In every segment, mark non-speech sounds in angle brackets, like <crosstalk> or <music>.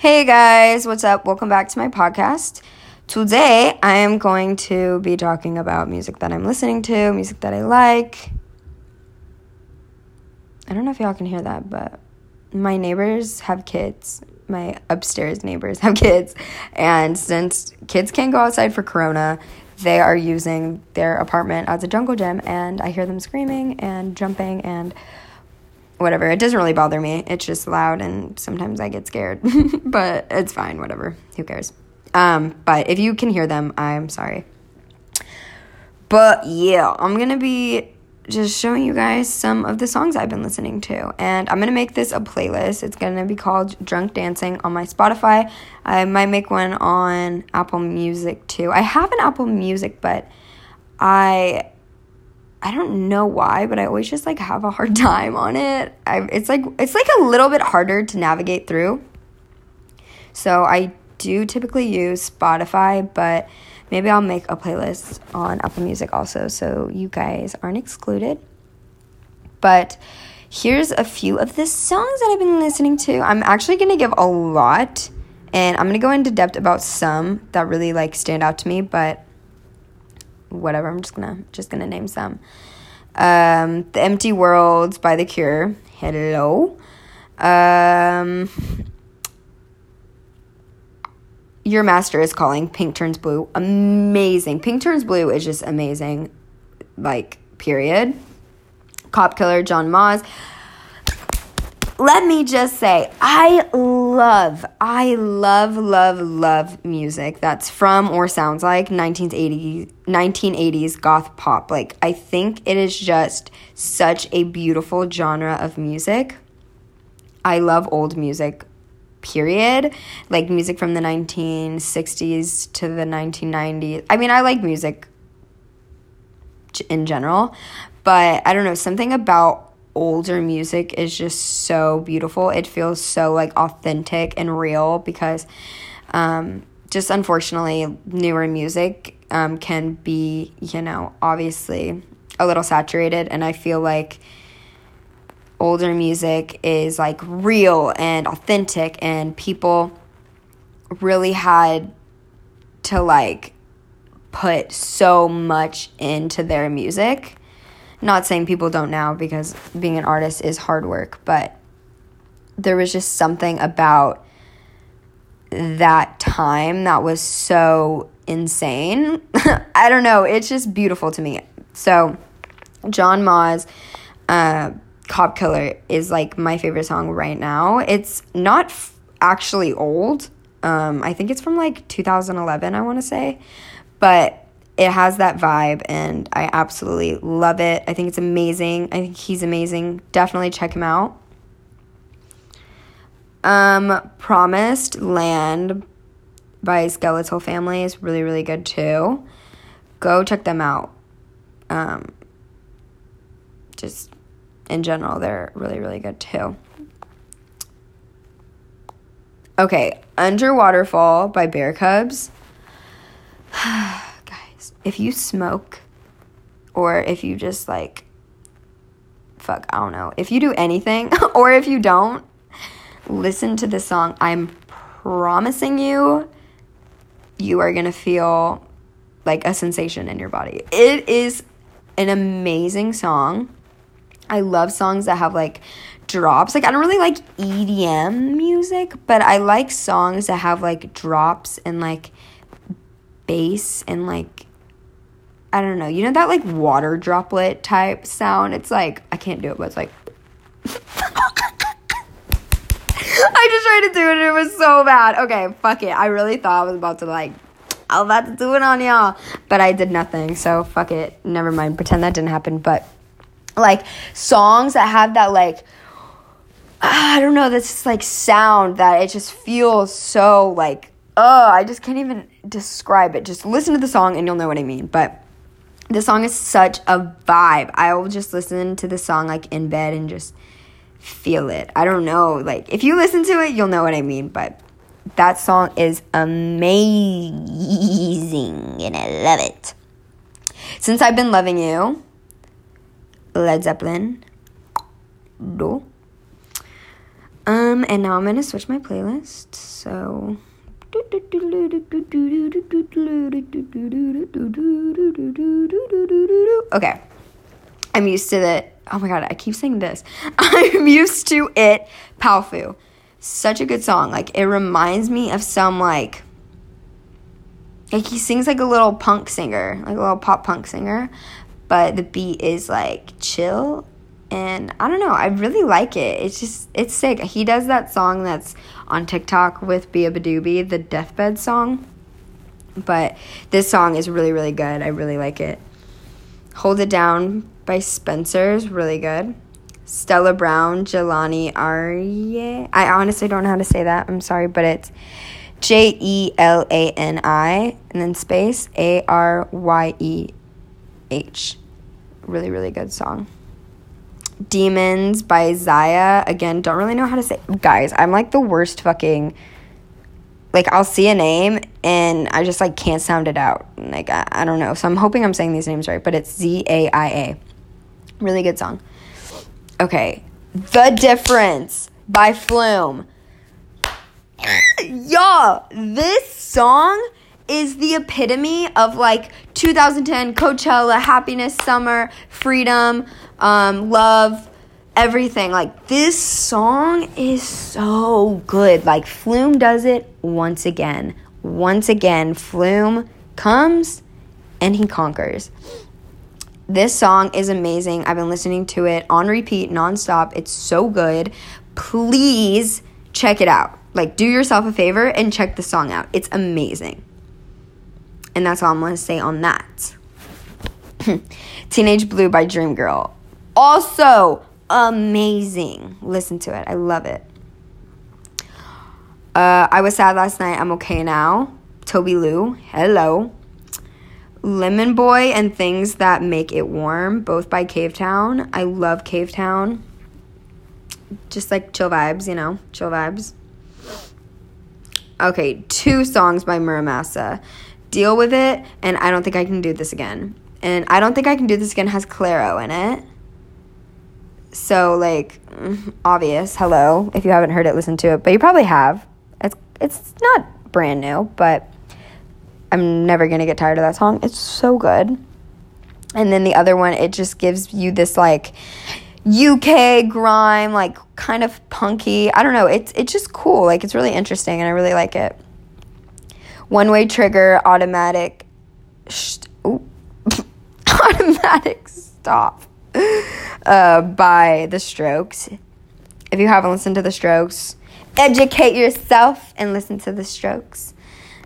Hey guys, what's up? Welcome back to my podcast. Today I am going to be talking about music that I'm listening to, music that I like. I don't know if y'all can hear that, but my neighbors have kids. My upstairs neighbors have kids. And since kids can't go outside for Corona, they are using their apartment as a jungle gym. And I hear them screaming and jumping and whatever. It doesn't really bother me. It's just loud and sometimes I get scared. <laughs> but it's fine, whatever. Who cares? Um, but if you can hear them, I'm sorry. But yeah, I'm gonna be just showing you guys some of the songs I've been listening to. And I'm gonna make this a playlist. It's gonna be called Drunk Dancing on my Spotify. I might make one on Apple Music too. I have an Apple Music, but I I don't know why, but I always just like have a hard <laughs> time on it. I it's like it's like a little bit harder to navigate through. So I do typically use Spotify, but maybe I'll make a playlist on Apple Music also so you guys aren't excluded. But here's a few of the songs that I've been listening to. I'm actually to give a lot and I'm to go into depth about some that really like stand out to me, but whatever. I'm just gonna just gonna name some. Um, the Empty Worlds by The Cure. Hello. Um, Your Master is Calling. Pink Turns Blue. Amazing. Pink Turns Blue is just amazing. Like, period. Cop Killer, John Maus let me just say, I love, I love, love, love music that's from or sounds like 1980s, 1980s goth pop. Like, I think it is just such a beautiful genre of music. I love old music, period. Like music from the 1960s to the 1990s. I mean, I like music in general, but I don't know, something about older music is just so beautiful. It feels so like authentic and real because um, just unfortunately newer music um, can be, you know, obviously a little saturated and I feel like older music is like real and authentic and people really had to like put so much into their music not saying people don't now because being an artist is hard work, but there was just something about that time that was so insane. <laughs> I don't know, it's just beautiful to me. So, John Maus' uh, Cop Killer is like my favorite song right now. It's not f- actually old. Um, I think it's from like 2011, I want to say. But it has that vibe and I absolutely love it. I think it's amazing. I think he's amazing. Definitely check him out. Um, Promised Land by Skeletal Family is really, really good too. Go check them out. Um, just in general, they're really, really good too. Okay, Under Waterfall by Bear Cubs <sighs> if you smoke or if you just like fuck, I don't know. If you do anything <laughs> or if you don't, listen to this song. I'm promising you you are going to feel like a sensation in your body. It is an amazing song. I love songs that have like drops. Like I don't really like EDM music, but I like songs that have like drops and like bass and like I don't know. You know that like water droplet type sound? It's like I can't do it, but it's like <laughs> I just tried to do it and it was so bad. Okay, fuck it. I really thought I was about to like I was about to do it on y'all, but I did nothing. So fuck it. Never mind. Pretend that didn't happen. But like songs that have that like ah, I don't know, this like sound that it just feels so like oh, I just can't even describe it. Just listen to the song and you'll know what I mean. But the song is such a vibe. I will just listen to the song like in bed and just feel it. I don't know. Like if you listen to it, you'll know what I mean, but that song is amazing and I love it. Since I've been loving you, Led Zeppelin. Do. Um, and now I'm gonna switch my playlist. So. Okay. I'm used to the. Oh my god, I keep saying this. <laughs> I'm used to it. Powfu. Such a good song. Like, it reminds me of some, like. Like, he sings like a little punk singer, like a little pop punk singer. But the beat is, like, chill. And I don't know, I really like it. It's just, it's sick. He does that song that's on TikTok with beabadoobee, the deathbed song. But this song is really, really good. I really like it. Hold It Down by Spencer is really good. Stella Brown, Jelani Aryeh. I honestly don't know how to say that. I'm sorry, but it's J E L A N I and then space A R Y E H. Really, really good song. Demons by Zaia. Again, don't really know how to say. Guys, I'm like the worst fucking. Like I'll see a name and I just like can't sound it out. Like I, I don't know. So I'm hoping I'm saying these names right, but it's Z A I A. Really good song. Okay, The Difference by Flume. Y'all, this song is the epitome of like 2010 Coachella, happiness, summer, freedom, um, love, everything. Like this song is so good. Like Flume does it once again. Once again, Flume comes and he conquers. This song is amazing. I've been listening to it on repeat nonstop. It's so good. Please check it out. Like, do yourself a favor and check the song out. It's amazing. And that's all I'm going to say on that. Teenage Blue by Dreamgirl. Also amazing. Listen to it. I love it. Uh, I was sad last night. I'm okay now. Tobi Lou. Hello. Lemon Boy and Things That Make It Warm, both by Cavetown. I love Cavetown. Just like chill vibes, you know, chill vibes. Okay, two songs by Mura Masa. Deal with It and I Don't Think I Can Do This Again. And I Don't Think I Can Do This Again has Clairo in it. So, like, mm, obvious. Hello. If you haven't heard it, listen to it. But you probably have. It's, it's not brand new, but I'm never going to get tired of that song. It's so good. And then the other one, it just gives you this like UK grime, like kind of punky. I don't know. It's it's just cool. Like it's really interesting and I really like it. One way trigger, automatic sh- <laughs> automatic stop uh, by The Strokes. If you haven't listened to The Strokes, educate yourself and listen to The Strokes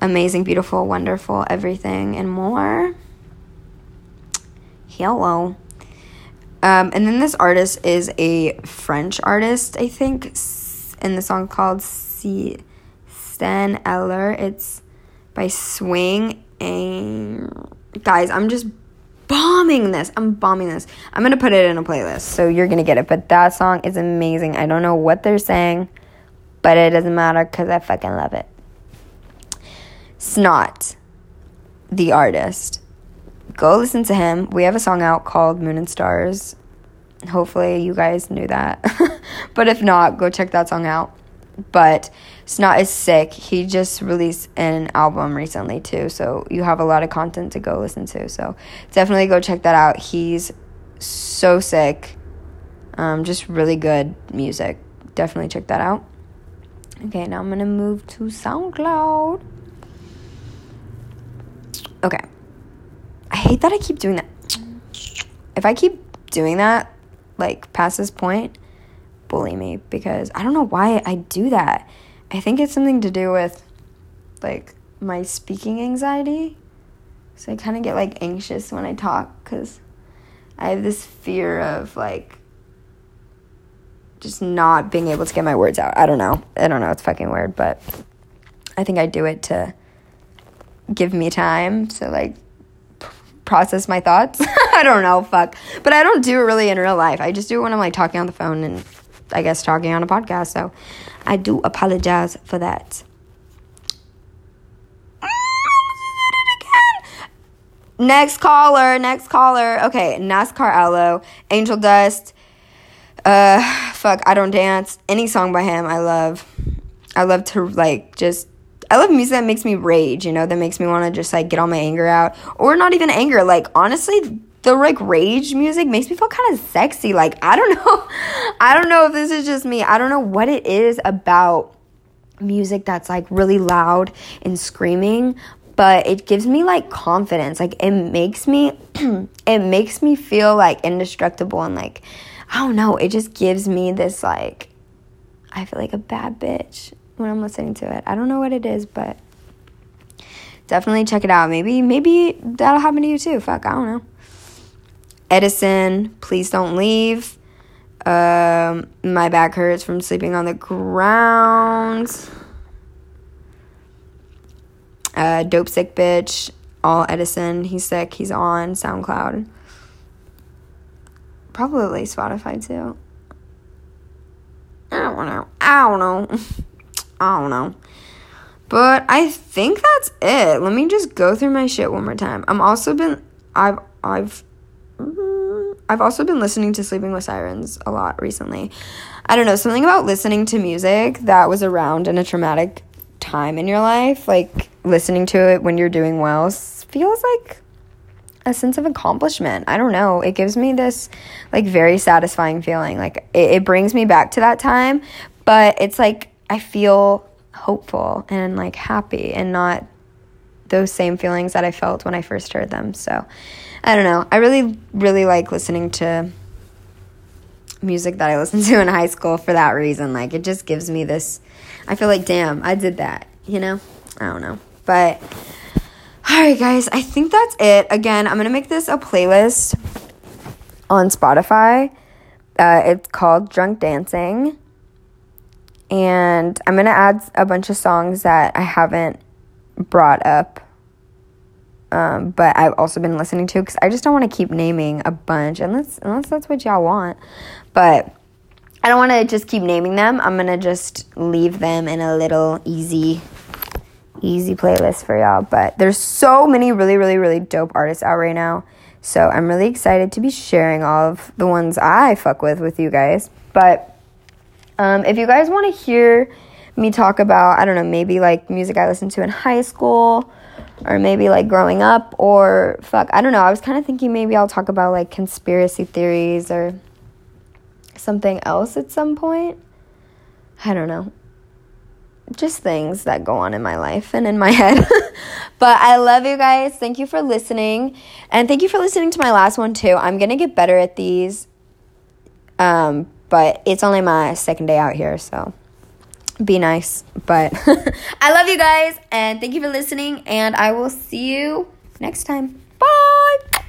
amazing, beautiful, wonderful, everything, and more. Hello. Um, and then this artist is a French artist, I think, in the song called C. Stan Eller. It's by Swing. And guys, I'm just bombing this. I'm bombing this. I'm gonna put it in a playlist, so you're gonna get it. But that song is amazing. I don't know what they're saying, but it doesn't matter because I fucking love it. Snot, the artist. Go listen to him. We have a song out called Moon and Stars. Hopefully, you guys knew that. <laughs> but if not, go check that song out. But Snot is sick. He just released an album recently, too. So you have a lot of content to go listen to. So definitely go check that out. He's so sick. Um, just really good music. Definitely check that out. Okay, now I'm to move to SoundCloud. Okay. I hate that I keep doing that. If I keep doing that, like past this point, bully me because I don't know why I do that. I think it's something to do with like my speaking anxiety. So I kind of get like anxious when I talk because I have this fear of like just not being able to get my words out. I don't know. I don't know. It's fucking weird, but I think I do it to give me time to like process my thoughts. <laughs> I don't know, fuck. But I don't do it really in real life. I just do it when I'm like talking on the phone and I guess talking on a podcast. So I do apologize for that. Next caller, next caller. Okay, NASCAR Aloe, Angel Dust. Uh, fuck, I don't dance. Any song by him, I love. I love to like just. I love music that makes me rage. You know, that makes me want to just like get all my anger out, or not even anger. Like honestly, the like rage music makes me feel kind of sexy. Like I don't <laughs> know, I don't know if this is just me. I don't know what it is about music that's like really loud and screaming, but it gives me like confidence. Like it makes me, <clears throat> it makes me feel like indestructible and like I don't know, it just gives me this like I feel like a bad bitch when I'm listening to it. I don't know what it is, but definitely check it out. Maybe maybe that'll happen to you too. Fuck, I don't know. Edison, please don't leave. Um, my back hurts from sleeping on the ground. Uh, dope sick bitch. All Edison. He's sick. He's on SoundCloud. Probably Spotify too. I don't know. I don't know. <laughs> I don't know. But I think that's it. Let me just go through my shit one more time. I'm also been I've I've I've also been listening to Sleeping with Sirens a lot recently. I don't know, something about listening to music that was around in a traumatic time in your life, like listening to it when you're doing well, feels like a sense of accomplishment. I don't know. It gives me this like very satisfying feeling. Like it, it brings me back to that time, but it's like I feel hopeful and like happy and not those same feelings that I felt when I first heard them. So I don't know. I really, really like listening to music that I listened to in high school for that reason. Like it just gives me this I feel like damn, I did that, you know? I don't know. But all right, guys, I think that's it. Again, I'm to make this a playlist on Spotify. Uh, it's called Drunk Dancing. And I'm to add a bunch of songs that I haven't brought up, um, but I've also been listening to because I just don't want to keep naming a bunch unless, unless that's what y'all want. But I don't want to just keep naming them. I'm to just leave them in a little easy easy playlist for y'all. But there's so many really, really, really dope artists out right now. So I'm really excited to be sharing all of the ones I fuck with with you guys. But um, if you guys want to hear me talk about, I don't know, maybe like music I listened to in high school or maybe like growing up or fuck, I don't know. I was kind of thinking maybe I'll talk about like conspiracy theories or something else at some point. I don't know just things that go on in my life and in my <laughs> head. but I love you guys. Thank you for listening. And thank you for listening to my last one too. I'm going to get better at these. Um, but it's only my second day out here, so be nice. But <laughs> I love you guys and thank you for listening and I will see you next time. Bye.